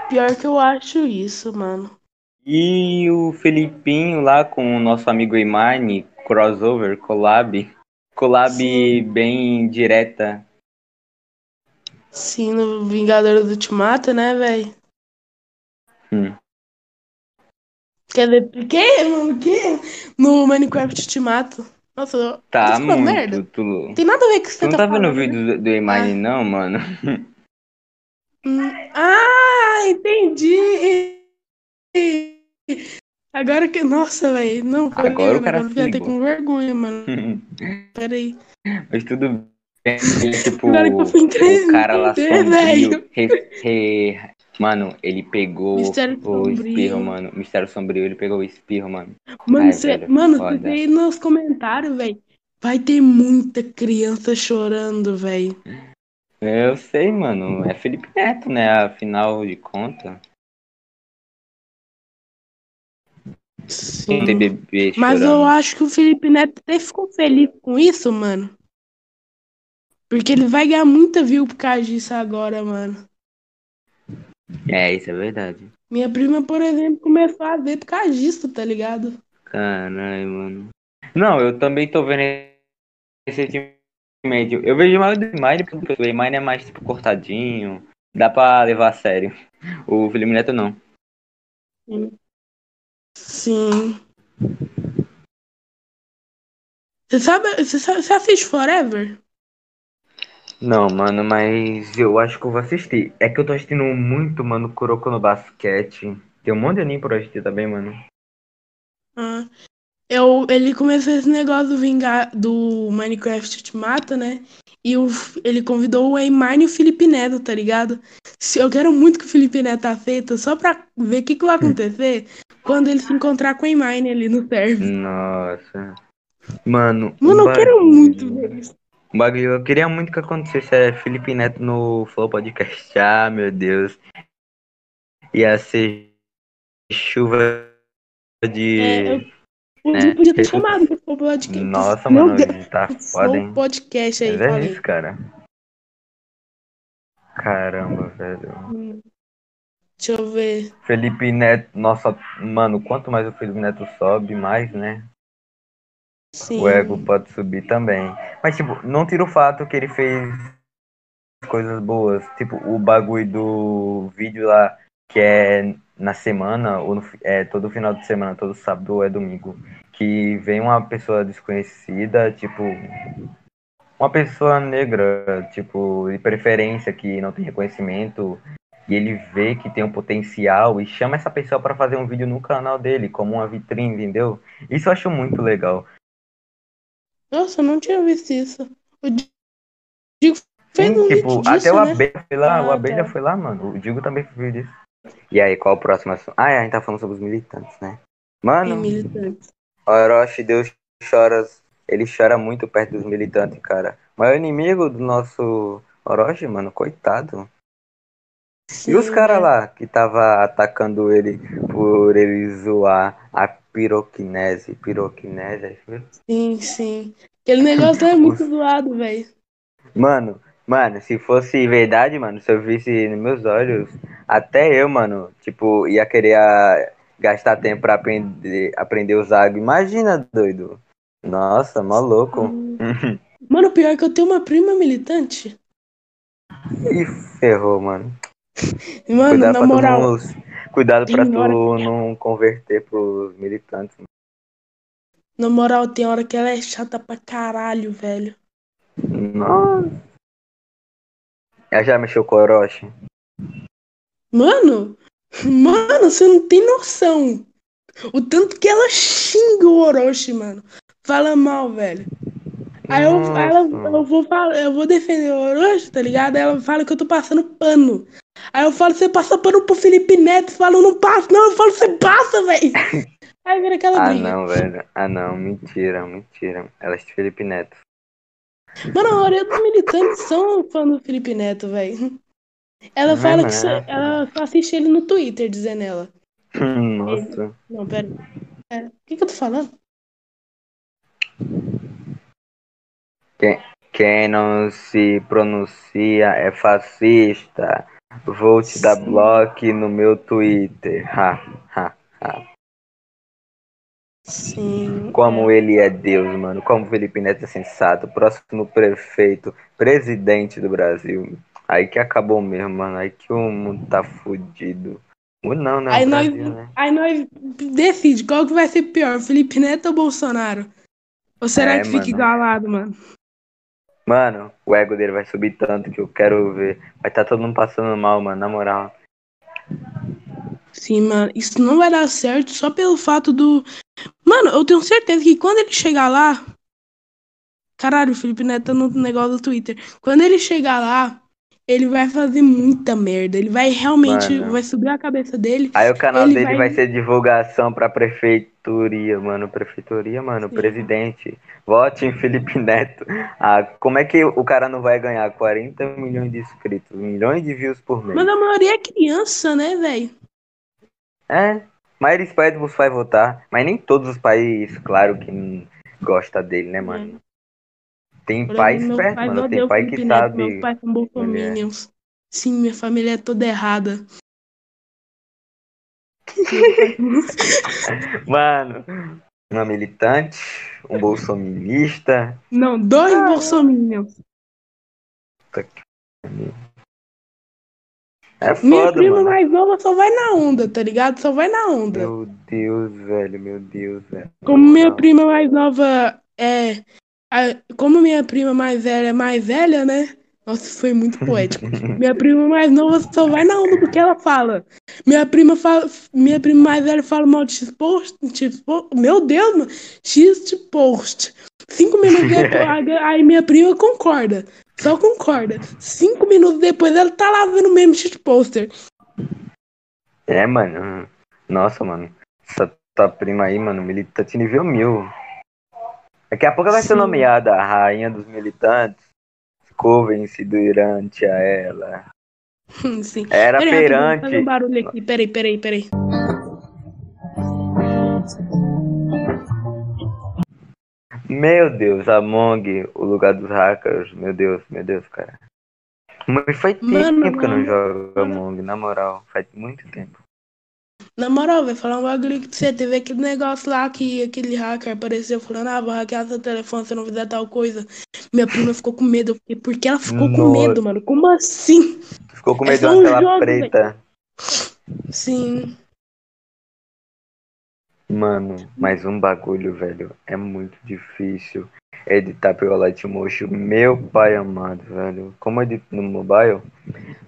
Pior que eu acho isso, mano. E o Felipinho lá com o nosso amigo Imani, crossover, collab. Collab Sim. bem direta. Sim, no Vingadores do Ultimato, né, velho? Hum. Quer dizer, que, mano? Que? No Minecraft Ultimato. Nossa, eu Tá tô muito. merda. Tu, tem nada a ver com que tu você não tá, tá vendo o vídeo do, do Imani, não, mano? Hum, Ah, entendi! Agora que. Nossa, velho. Não, foi Agora o cara agora fiquei até com vergonha, mano. <laughs> Pera aí. Mas tudo tipo, Agora que eu fui entender, o cara lá sombrio. velho. re- re- Mano, ele pegou Mistério o Sombrio. espirro, mano. Mistério sombrio, ele pegou o espirro, mano. Mano, Ai, cê, velho, mano, foda. você vê aí nos comentários, velho. Vai ter muita criança chorando, velho. Eu sei, mano. É Felipe Neto, né? Afinal de contas. Sim. bebê Mas eu acho que o Felipe Neto até ficou feliz com isso, mano. Porque ele vai ganhar muita view por causa disso agora, mano. É, isso é verdade. Minha prima, por exemplo, começou a ver por causa disso, tá ligado? Caralho, mano. Não, eu também tô vendo recentemente. Eu vejo mais do Emine, porque o Emine é mais tipo cortadinho. Dá pra levar a sério. O Felipe Neto não. Sim. Você sabe, você sabe, você assiste Forever? Não, mano, mas eu acho que eu vou assistir. É que eu tô assistindo muito, mano, Kuroko no Basquete. Tem um monte de anime pra assistir também, mano. Ah, eu, ele começou esse negócio do, vingar, do Minecraft Te Mata, né? E o, ele convidou o Eymar e o Felipe Neto, tá ligado? Se, eu quero muito que o Felipe Neto aceita, só pra ver o que, que vai acontecer <laughs> quando ele se encontrar com o Eymar ali no server. Nossa. Mano, Mano, eu quero bagulho- muito ver isso. Um bagulho, eu queria muito que acontecesse é Felipe Neto no Flow Podcast. <laughs> Ah, meu Deus. Ia ser chuva de. É, eu podia, É, podia ter chamado pro podcast. Nossa, Meu mano, Deus, tá foda, hein? podcast aí, Mas é falei. isso, cara. Caramba, velho. Hum. Deixa eu ver. Felipe Neto, nossa, mano, quanto mais o Felipe Neto sobe, mais, né? Sim. O ego pode subir também. Mas, tipo, não tira o fato que ele fez coisas boas. Tipo, o bagulho do vídeo lá, que é na semana, ou no, é todo final de semana, todo sábado ou é domingo, que vem uma pessoa desconhecida, tipo, uma pessoa negra, tipo, de preferência, que não tem reconhecimento, e ele vê que tem um potencial e chama essa pessoa pra fazer um vídeo no canal dele, como uma vitrine, entendeu? Isso eu acho muito legal. Nossa, eu não tinha visto isso. O Digo fez Sim, um tipo, vídeo até disso, o né? Abelha foi lá, o Ah, Abelha tá. foi lá, mano. O Digo também fez disso. E aí, qual o próximo assunto? Ah, é, a gente tá falando sobre os militantes, né? Mano, militantes. Orochi, Deus chora. Ele chora muito perto dos militantes, cara. O maior inimigo do nosso Orochi, mano, coitado. E os Sim, caras é. lá que tava atacando ele por ele zoar a piroquinese. Piroquinese, foi? Sim, sim. Aquele negócio é muito Os- <laughs> zoado, velho. Mano, mano, se fosse verdade, mano, se eu visse nos meus olhos, até eu, mano, tipo, ia querer ah, gastar tempo pra aprender, aprender a usar água. Imagina, doido. Nossa, maluco. <laughs> Mano, pior é que eu tenho uma prima militante. Ih, ferrou, mano. Mano, Cuidado na moral, cuidado pra tem tu hora não converter pros militantes. na moral, tem hora que ela é chata pra caralho, velho. Nossa. Ela já mexeu com o Orochi? Mano, mano, você não tem noção. O tanto que ela xinga o Orochi, mano. Fala mal, velho. Aí eu, ela, eu, vou eu vou defender o Orochi, tá ligado? Aí ela fala que eu tô passando pano. Aí eu falo, você passa pano pro Felipe Neto. Fala, eu não passo, não. Eu falo, você passa, velho. <laughs> Aí vira aquela Ah, briga. não, velho. Ah, não. Mentira, mentira. Ela é de Felipe Neto. Mano, a maioria dos militantes são fã do Felipe Neto, velho. Ela É, fala mano, que só- é. ela só assiste ele no Twitter, dizendo ela. Nossa. Não, pera. É, o que, que eu tô falando? Quem não se pronuncia é fascista. Vou te dar Sim. bloco no meu Twitter. Ha, ha, ha. Sim. Como ele é Deus, mano. Como Felipe Neto é sensato. Próximo prefeito, presidente do Brasil. Aí que acabou mesmo, mano. Aí que o mundo tá fudido. O não, né? Aí O nós, Brasil, né? aí nós decide qual que vai ser pior, Felipe Neto ou Bolsonaro? Ou será É, que fica mano. igualado, mano? Mano, o ego dele vai subir tanto que eu quero ver. Vai estar todo mundo passando mal, mano. Na moral. Sim, mano, isso não vai dar certo só pelo fato do. Mano, eu tenho certeza que quando ele chegar lá, Caralho, o Felipe Neto tá no negócio do Twitter. Quando ele chegar lá, ele vai fazer muita merda. Ele vai realmente. Mano. Vai subir a cabeça dele. Aí o canal Ele dele vai- vai... ser divulgação pra prefeitoria, mano. Prefeitoria, mano. Sim. Presidente. Vote em Felipe Neto. Ah, como é que o cara não vai ganhar 40 milhões de inscritos? Milhões de views por mês? Mas a maioria é criança, né, velho? É. Maioria dos países vai votar. Mas nem todos os países, claro, que não gosta dele, né, mano? Tem Por pai exemplo, esperto, mano. Tem pai que sabe. Meus pais são bolsominions. Sim, minha família é toda errada. <laughs> Mano, uma militante, um bolsonista. Não, dois bolsominions. É Minha foda, prima mano. mais nova só vai na onda, tá ligado? Só vai na onda. Meu Deus, velho, meu Deus, velho. Como minha prima mais nova é. A- como minha prima mais velha é mais velha, né? Nossa, foi muito poético. <laughs> minha prima mais nova só vai na onda porque ela fala. Minha prima fala. Minha prima mais velha fala mal de X-Post. X-Post meu Deus, mano. X-Post. Cinco minutos <laughs> depois, aí minha prima concorda. Só concorda. Cinco minutos depois ela tá lá vendo o mesmo X-Poster. É, mano. Nossa, mano. Essa tua prima aí, mano, militante nível mil. Daqui a pouco vai ser Sim. nomeada a rainha dos militantes. Curvem-se durante a ela. <laughs> Sim. Era Peraí, fazer um perante. barulho aqui. Peraí, peraí, peraí. Meu Deus, Among, o lugar dos hackers. Meu Deus, meu Deus, cara. Mas faz tempo Mano, que eu não jogo Among, na moral. Faz muito tempo. Na moral, vai falar um bagulho que você teve aquele negócio lá que aquele hacker apareceu falando, ah, vou hackear seu telefone se não fizer tal coisa. Minha prima ficou com medo. Eu fiquei, Por que ela ficou com Nossa. medo, mano? Como assim? Ficou com É medo de só uma um tela jogo, preta. Sim. Mano, mais um bagulho, velho. É muito difícil editar pelo Lightmotion. Meu pai amado, velho. Como edito no mobile?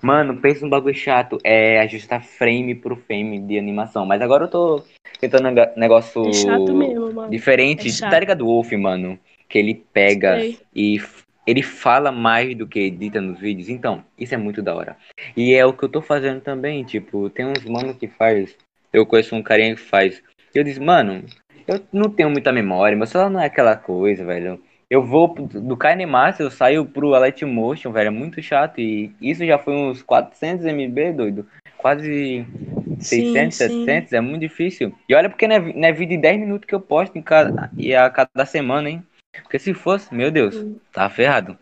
Mano, pensa um bagulho chato. É ajustar frame por frame de animação. Mas agora eu tô tentando nega- negócio É chato mesmo, mano. diferente. É chato. tá ligado Wolf, mano? Que ele pega Sei. e ele fala mais do que edita nos vídeos. Então, isso é muito da hora. E é o que eu tô fazendo também. Tipo, tem uns mano que faz. Eu conheço um carinha que faz. E eu disse, mano, eu não tenho muita memória, meu celular não é aquela coisa, velho. Eu vou do KineMaster, eu saio pro Lightmotion, velho, é muito chato. E isso já foi uns 400 MB, doido. Quase 600, Sim, sim. 700, é muito difícil. E olha porque não é, não é vídeo de 10 minutos que eu posto em cada, e a cada semana, hein. Porque se fosse, meu Deus, tá ferrado.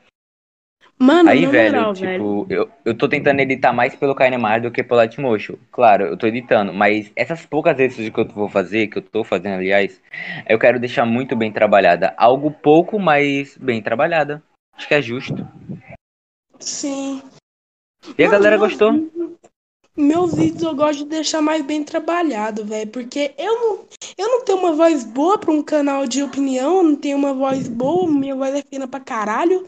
Mano, Aí, velho, moral, tipo, velho. Eu, eu tô tentando editar mais pelo KineMaster do que pelo Lightmotion. Claro, eu tô editando, mas essas poucas vezes que eu vou fazer, que eu tô fazendo, aliás, eu quero deixar muito bem trabalhada. Algo pouco, mas bem trabalhada. Acho que é justo. Sim. E a Mano, galera gostou? Meus vídeos eu gosto de deixar mais bem trabalhado, velho. Porque eu não, eu não tenho uma voz boa pra um canal de opinião, eu não tenho uma voz boa, minha voz é fina pra caralho.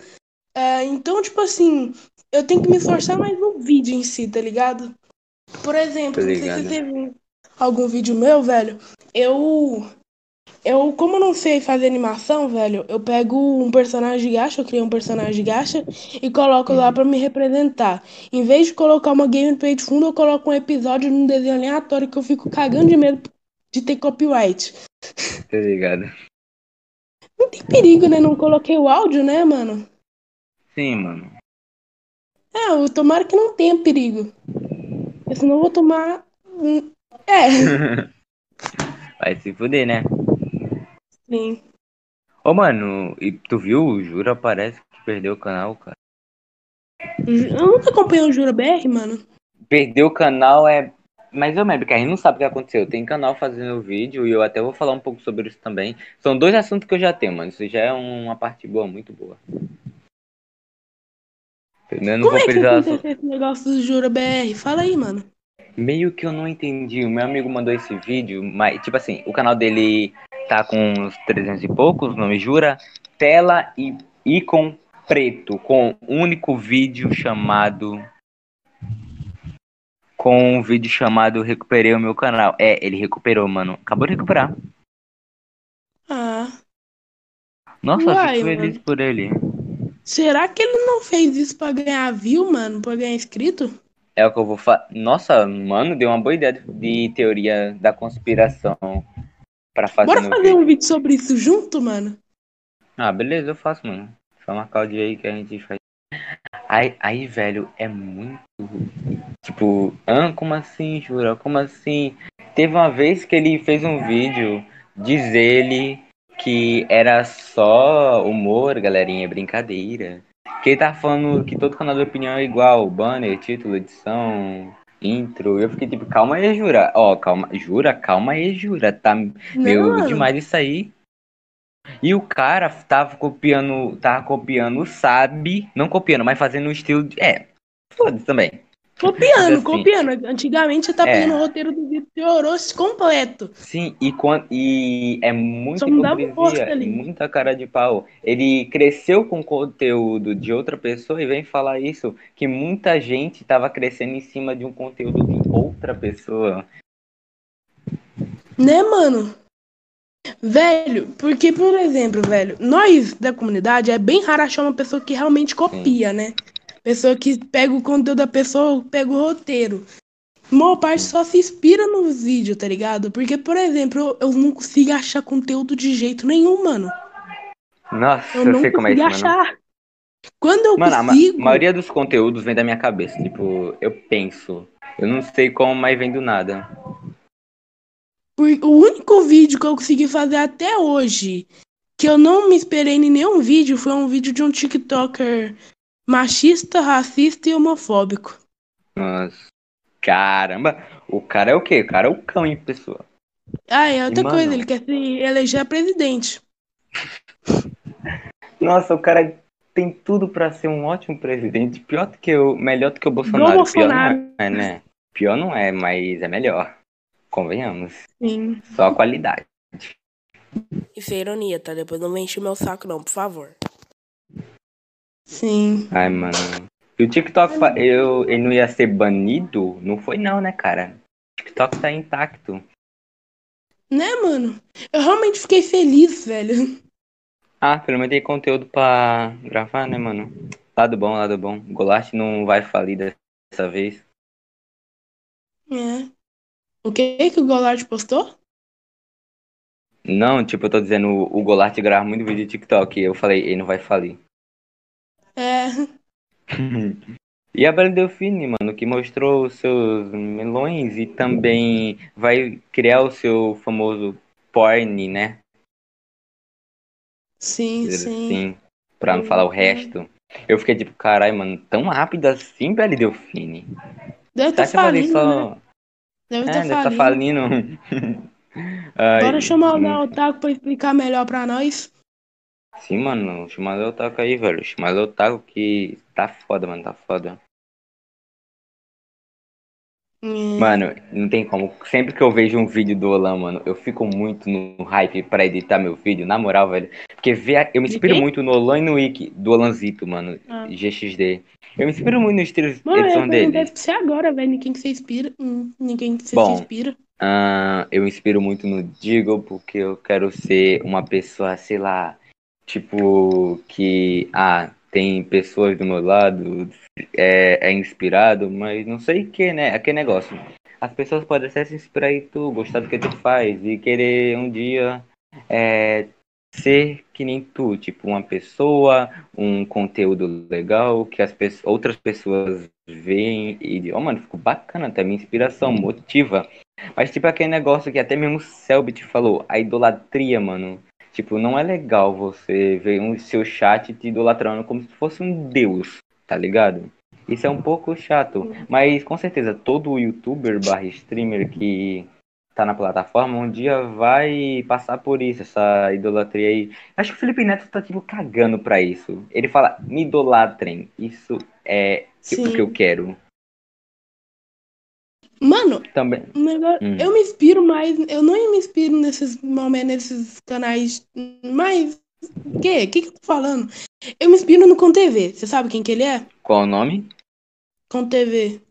É, então, tipo assim, eu tenho que me esforçar mais no vídeo em si, tá ligado? Por exemplo, não sei se você viu algum vídeo meu, velho. Eu. Eu, como eu não sei fazer animação, velho, eu pego um personagem de gacha, eu crio um personagem de gacha e coloco lá pra me representar. Em vez de colocar uma gameplay de fundo, eu coloco um episódio num desenho aleatório que eu fico cagando de medo de ter copyright. Tá ligado? Não tem perigo, né? Não coloquei o áudio, né, mano? Sim, mano. É, eu tomara que não tenha perigo. Porque senão eu vou tomar. É, <laughs> Vai se fuder, né? sim. Ô, mano, e tu viu? O Jura parece que perdeu o canal, cara. Eu nunca acompanhei o Jura BR, mano. Perdeu o canal é. Mas eu lembro que a gente não sabe o que aconteceu. Tem canal fazendo vídeo e eu até vou falar um pouco sobre isso também. São dois assuntos que eu já tenho, mano. Isso já é uma parte boa, muito boa. Eu não Como vou é que precisar. aconteceu esse negócio do Jura BR? Fala aí, mano. Meio que eu não entendi. O meu amigo mandou esse vídeo, mas, tipo assim, o canal dele tá com uns 300 e poucos, nome jura. Tela e ícone preto, com um único vídeo chamado. Com um vídeo chamado Recuperei o meu canal. É, ele recuperou, mano. Acabou de recuperar. Ah, Nossa, eu Uai, fico feliz mano. por ele. Será que ele não fez isso pra ganhar view, mano? Pra ganhar inscrito? É o que eu vou falar. Nossa, mano, deu uma boa ideia de teoria da conspiração pra fazer Bora fazer vídeo. um vídeo sobre isso junto, mano? Ah, beleza, eu faço, mano. Só marcar o dia aí que a gente faz. Aí, aí, velho, é muito. Tipo, ah, como assim, Jura? Como assim? Teve uma vez que ele fez um vídeo, diz ele que era só humor, galerinha, brincadeira. Que ele tá falando que todo canal de opinião é igual, banner, título, edição, intro. Eu fiquei tipo, calma aí, Jura. Ó, calma, Jura, calma aí, Jura. Tá meio Não, demais isso aí. E o cara tava copiando, tava copiando o Sabe, não copiando, mas fazendo o estilo de. É, foda-se também. Copiando, Assim, copiando. Antigamente você tá É. pegando o roteiro do e orou-se completo. Sim, e, quan- e é muita Só mudava o rosto hipocrisia, ali. muita cara de pau. Ele cresceu com conteúdo de outra pessoa e vem falar isso, que muita gente tava crescendo em cima de um conteúdo de outra pessoa. Né, mano? Velho, porque, por exemplo, velho, nós da comunidade é bem raro achar uma pessoa que realmente copia, né? Pessoa que pega o conteúdo da pessoa, pega o roteiro. A maior parte só se inspira nos vídeos, tá ligado? Porque, por exemplo, eu, eu não consigo achar conteúdo de jeito nenhum, mano. Nossa, Eu eu não sei como é isso, mano. achar. Quando eu Mano, a ma- consigo. maioria dos conteúdos vem da minha cabeça. Tipo, eu penso. Eu não sei como, mas vem do nada. O único vídeo que eu consegui fazer até hoje, que eu não me esperei em nenhum vídeo, foi um vídeo de um TikToker machista, racista e homofóbico. Nossa. Caramba. O cara é o quê? O cara é o cão em pessoa. Ah, é outra E, mano- coisa, ele quer se eleger presidente. <laughs> Nossa, o cara tem tudo pra ser um ótimo presidente. Pior do que o. Melhor do que o Bolsonaro. Pior Bolsonaro. não é, né? Pior não é, mas é melhor. Convenhamos. Sim. Só a qualidade. Isso é ironia, tá? Depois não me enche o meu saco, não, por favor. Sim. Ai, mano. E o TikTok, eu, ele não ia ser banido? Não foi não, né, cara? O TikTok tá intacto. Né, mano? Eu realmente fiquei feliz, velho. Ah, pelo menos tem conteúdo pra gravar, né, mano? Lado bom, lado bom. O Golart não vai falir dessa vez. É. O que que o Goulart postou? Não, tipo, eu tô dizendo, o o Golart grava muito vídeo de TikTok. Eu falei, ele não vai falir. É. <laughs> E a Bela Delfine, mano, que mostrou os seus melões e também vai criar o seu famoso porn, né? Sim, sim. assim, pra não falar o resto. Eu fiquei tipo, caralho, mano, tão rápido assim, Bela Delfine. Deve Tá estar ali falindo, né? só. Deve É, estar deve tá falindo. falindo. <laughs> Ai, Bora chamar o Otaku pra explicar melhor pra nós. Sim, mano, o Otaku aí, velho. O Otaku que tá foda, mano, tá foda. É. Mano, não tem como. Sempre que eu vejo um vídeo do Olan, mano, eu fico muito no hype pra editar meu vídeo, na moral, velho. Porque a- eu me De inspiro muito no Olan e no Wiki, do Olanzito, mano, Ah. GXD. Eu me inspiro muito no estilo de Mano, eu edição dele. pra você agora, velho. Ninguém que você inspira. Hum, Ninguém que você Bom. se inspira. Ah, eu me inspiro muito no Diggle porque eu quero ser uma pessoa, sei lá, tipo, que, ah, tem pessoas do meu lado, é, é inspirado, mas não sei que, né? Aquele negócio. As pessoas podem até se inspirar em tu, gostar do que tu faz e querer um dia é, ser que nem tu, tipo, uma pessoa, um conteúdo legal que as pessoas, outras pessoas veem e dizem, oh, mano, ficou bacana, tá minha inspiração, motiva. Mas, tipo, aquele negócio que até mesmo Selbit falou, a idolatria, mano. Tipo, não é legal você ver um seu chat te idolatrando como se fosse um deus, tá ligado? Isso é um pouco chato. Mas, com certeza, todo youtuber barra streamer que tá na plataforma um dia vai passar por isso, essa idolatria aí. Acho que o Felipe Neto tá, tipo, cagando pra isso. Ele fala, me idolatrem. Isso é Sim. o que eu quero. Mano, Também. Hum. eu me inspiro mais. Eu não me inspiro nesses momentos, nesses canais. Mas. O quê? O que, que eu tô falando? Eu me inspiro no ConTV. Você sabe quem que ele é? Qual o nome? ConTV.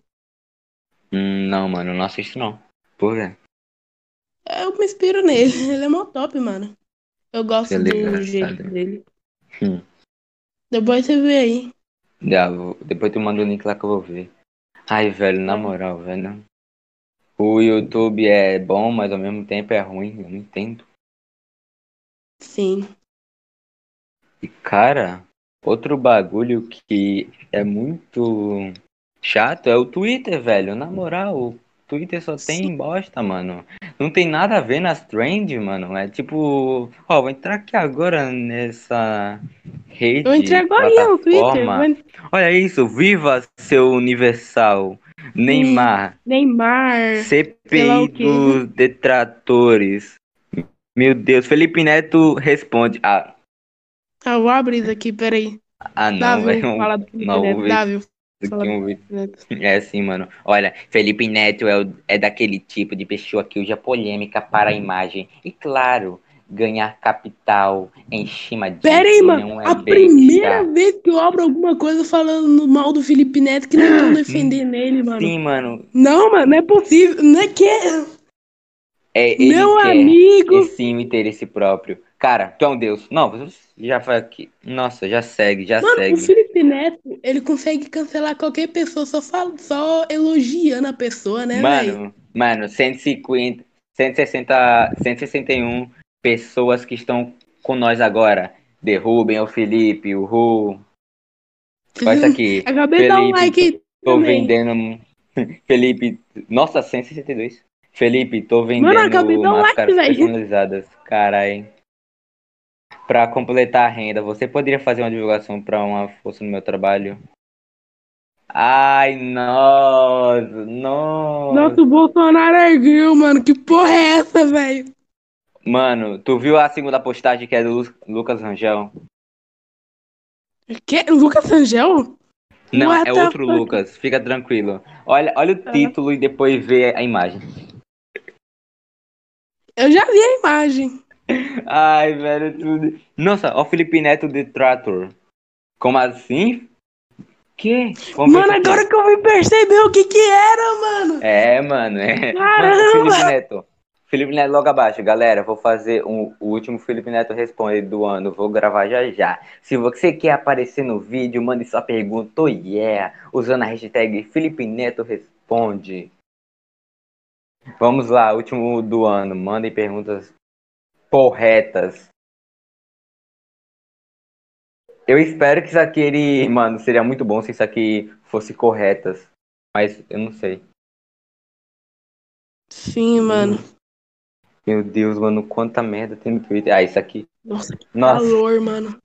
Hum, não, mano, eu não assisto não. Por quê? Eu me inspiro nele. <laughs> Ele é mó top, mano. Eu gosto Ele é do engraçado. jeito dele. Hum. Depois você vê aí. Já, vou- depois tu manda o link lá que eu vou ver. Ai, velho, na moral, velho. O YouTube é bom, mas ao mesmo tempo é ruim, eu não entendo. Sim. E, cara, outro bagulho que é muito chato é o Twitter, velho. Na moral, o Twitter só tem bosta, mano. Não tem nada a ver nas trends, mano. É tipo, ó, vou entrar aqui agora nessa rede, Eu entrei agora no Twitter. en- Olha isso, viva seu Universal. Neymar, Neymar. CPI dos detratores. Meu Deus, Felipe Neto responde. Ah, Ah, eu vou abrir isso aqui, peraí. ah não, velho. fala do Felipe não, Davi. <laughs> É assim, mano. Olha, Felipe Neto é, o- é daquele tipo de pessoa que usa polêmica para a imagem. E claro, ganhar capital em cima disso Pera aí, mano. é A besta. primeira vez que eu abro alguma coisa falando mal do Felipe Neto que não estão defendendo ele, mano. Sim, mano. Não, mano, não é possível. Não é que é. É, Meu amigo. E sim, o interesse próprio. Cara, tu é um deus. Não, você já foi aqui. Nossa, já segue, já Mano, segue. o Felipe Neto, ele consegue cancelar qualquer pessoa só, fala, só elogiando a pessoa, né? Mano, mano, 150, 160, 161 pessoas que estão com nós agora. Derrubem o Felipe, o Ru. Olha isso aqui. <laughs> Acabei de dar um Felipe, like Tô também. vendendo. <laughs> Felipe. Nossa, 162. Felipe, tô vendendo acabei de dar um like, máscaras velho. personalizadas. Carai. Pra completar a renda, você poderia fazer uma divulgação pra uma força no meu trabalho? Ai, nossa, nossa. Nossa, o Bolsonaro ergueu, mano. Que porra é essa, velho? Mano, tu viu a segunda postagem que é do Lu- Lucas Rangel? Que? Lucas Angel? Não, What é outro fuck? Lucas, fica tranquilo. Olha, olha o Ah. título e depois vê a imagem. Eu já vi a imagem. Ai, velho, tudo. Nossa, ó o Felipe Neto Detrator. Como assim? Que? Ver Mano, agora que eu vim perceber o que que era, mano. É, mano, é. Caramba! Mano, Felipe Neto. Felipe Neto logo abaixo. Galera, vou fazer um, o último Felipe Neto responde do ano. Vou gravar já já. Se você quer aparecer no vídeo, mande sua pergunta, oh yeah, usando a hashtag Felipe Neto responde. Vamos lá, último do ano. Mandem perguntas corretas. Eu espero que isso aqui, ele, mano, seria muito bom se isso aqui fosse corretas. Mas eu não sei. Sim, mano. Meu Deus, mano, quanta merda tem no Twitter. Ah, isso aqui. Nossa, que Nossa, calor, mano.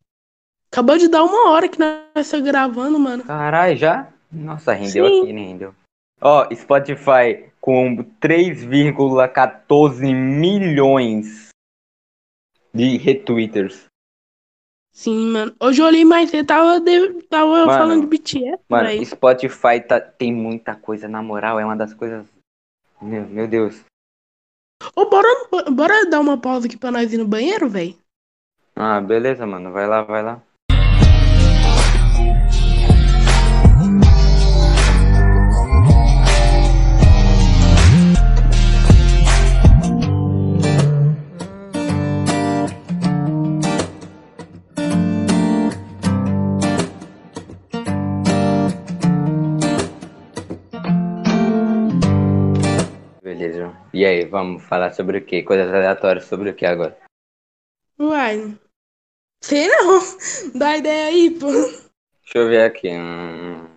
Acabou de dar uma hora que nós estamos gravando, mano. caralho, já? Nossa, rendeu Sim. aqui, né? Rendeu. Ó, Spotify com 3,14 milhões de retweeters. Sim, mano. Hoje eu olhei mais cedo, tava, de- tava Mano, falando de BTS, Mano. Spotify tá, tem muita coisa, na moral, é uma das coisas. Meu, meu Deus. Ô, bora, bora dar uma pausa aqui pra nós ir no banheiro, velho? Ah, beleza, mano. Vai lá, vai lá. E aí, vamos falar sobre o quê? Coisas aleatórias sobre o que agora? Uai. Sei não. <laughs> Dá ideia aí, pô. Deixa eu ver aqui. hum.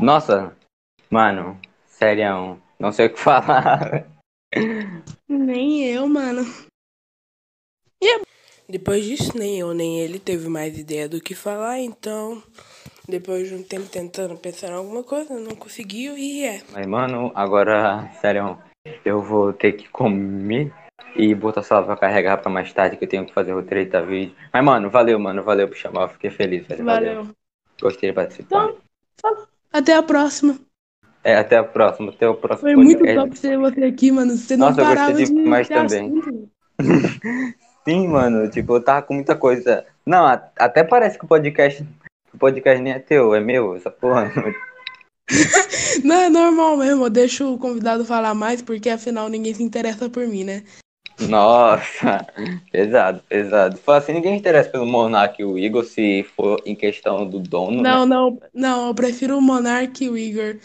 Nossa, mano, sério, não sei o que <laughs> falar. Nem eu, mano. Depois disso, nem eu nem ele teve mais ideia do que falar, então, depois de um tempo tentando pensar em alguma coisa, não conseguiu e é. Mas, mano, agora, sério, eu vou ter que comer e botar o celular pra carregar pra mais tarde, que eu tenho que fazer roteiro da vídeo. Mas, mano, valeu, mano, valeu por chamar, eu fiquei feliz, velho. Valeu. Valeu. Gostei de participar. Então, até a próxima. É, até a próxima, até o próximo Foi muito podcast. top ter você aqui, mano. Você não Nossa, eu parava gostei de demais ter também. <laughs> Sim, mano, tipo, eu tava com muita coisa. Não, até parece que o podcast, o podcast nem é teu, é meu, essa porra. <laughs> Não, é normal mesmo. Eu deixo o convidado falar mais, porque afinal ninguém se interessa por mim, né? Nossa, pesado, pesado. Fala assim, ninguém interessa pelo Monark e o Igor se for em questão do dono. né? Não, não, não, eu prefiro o Monark e o Igor.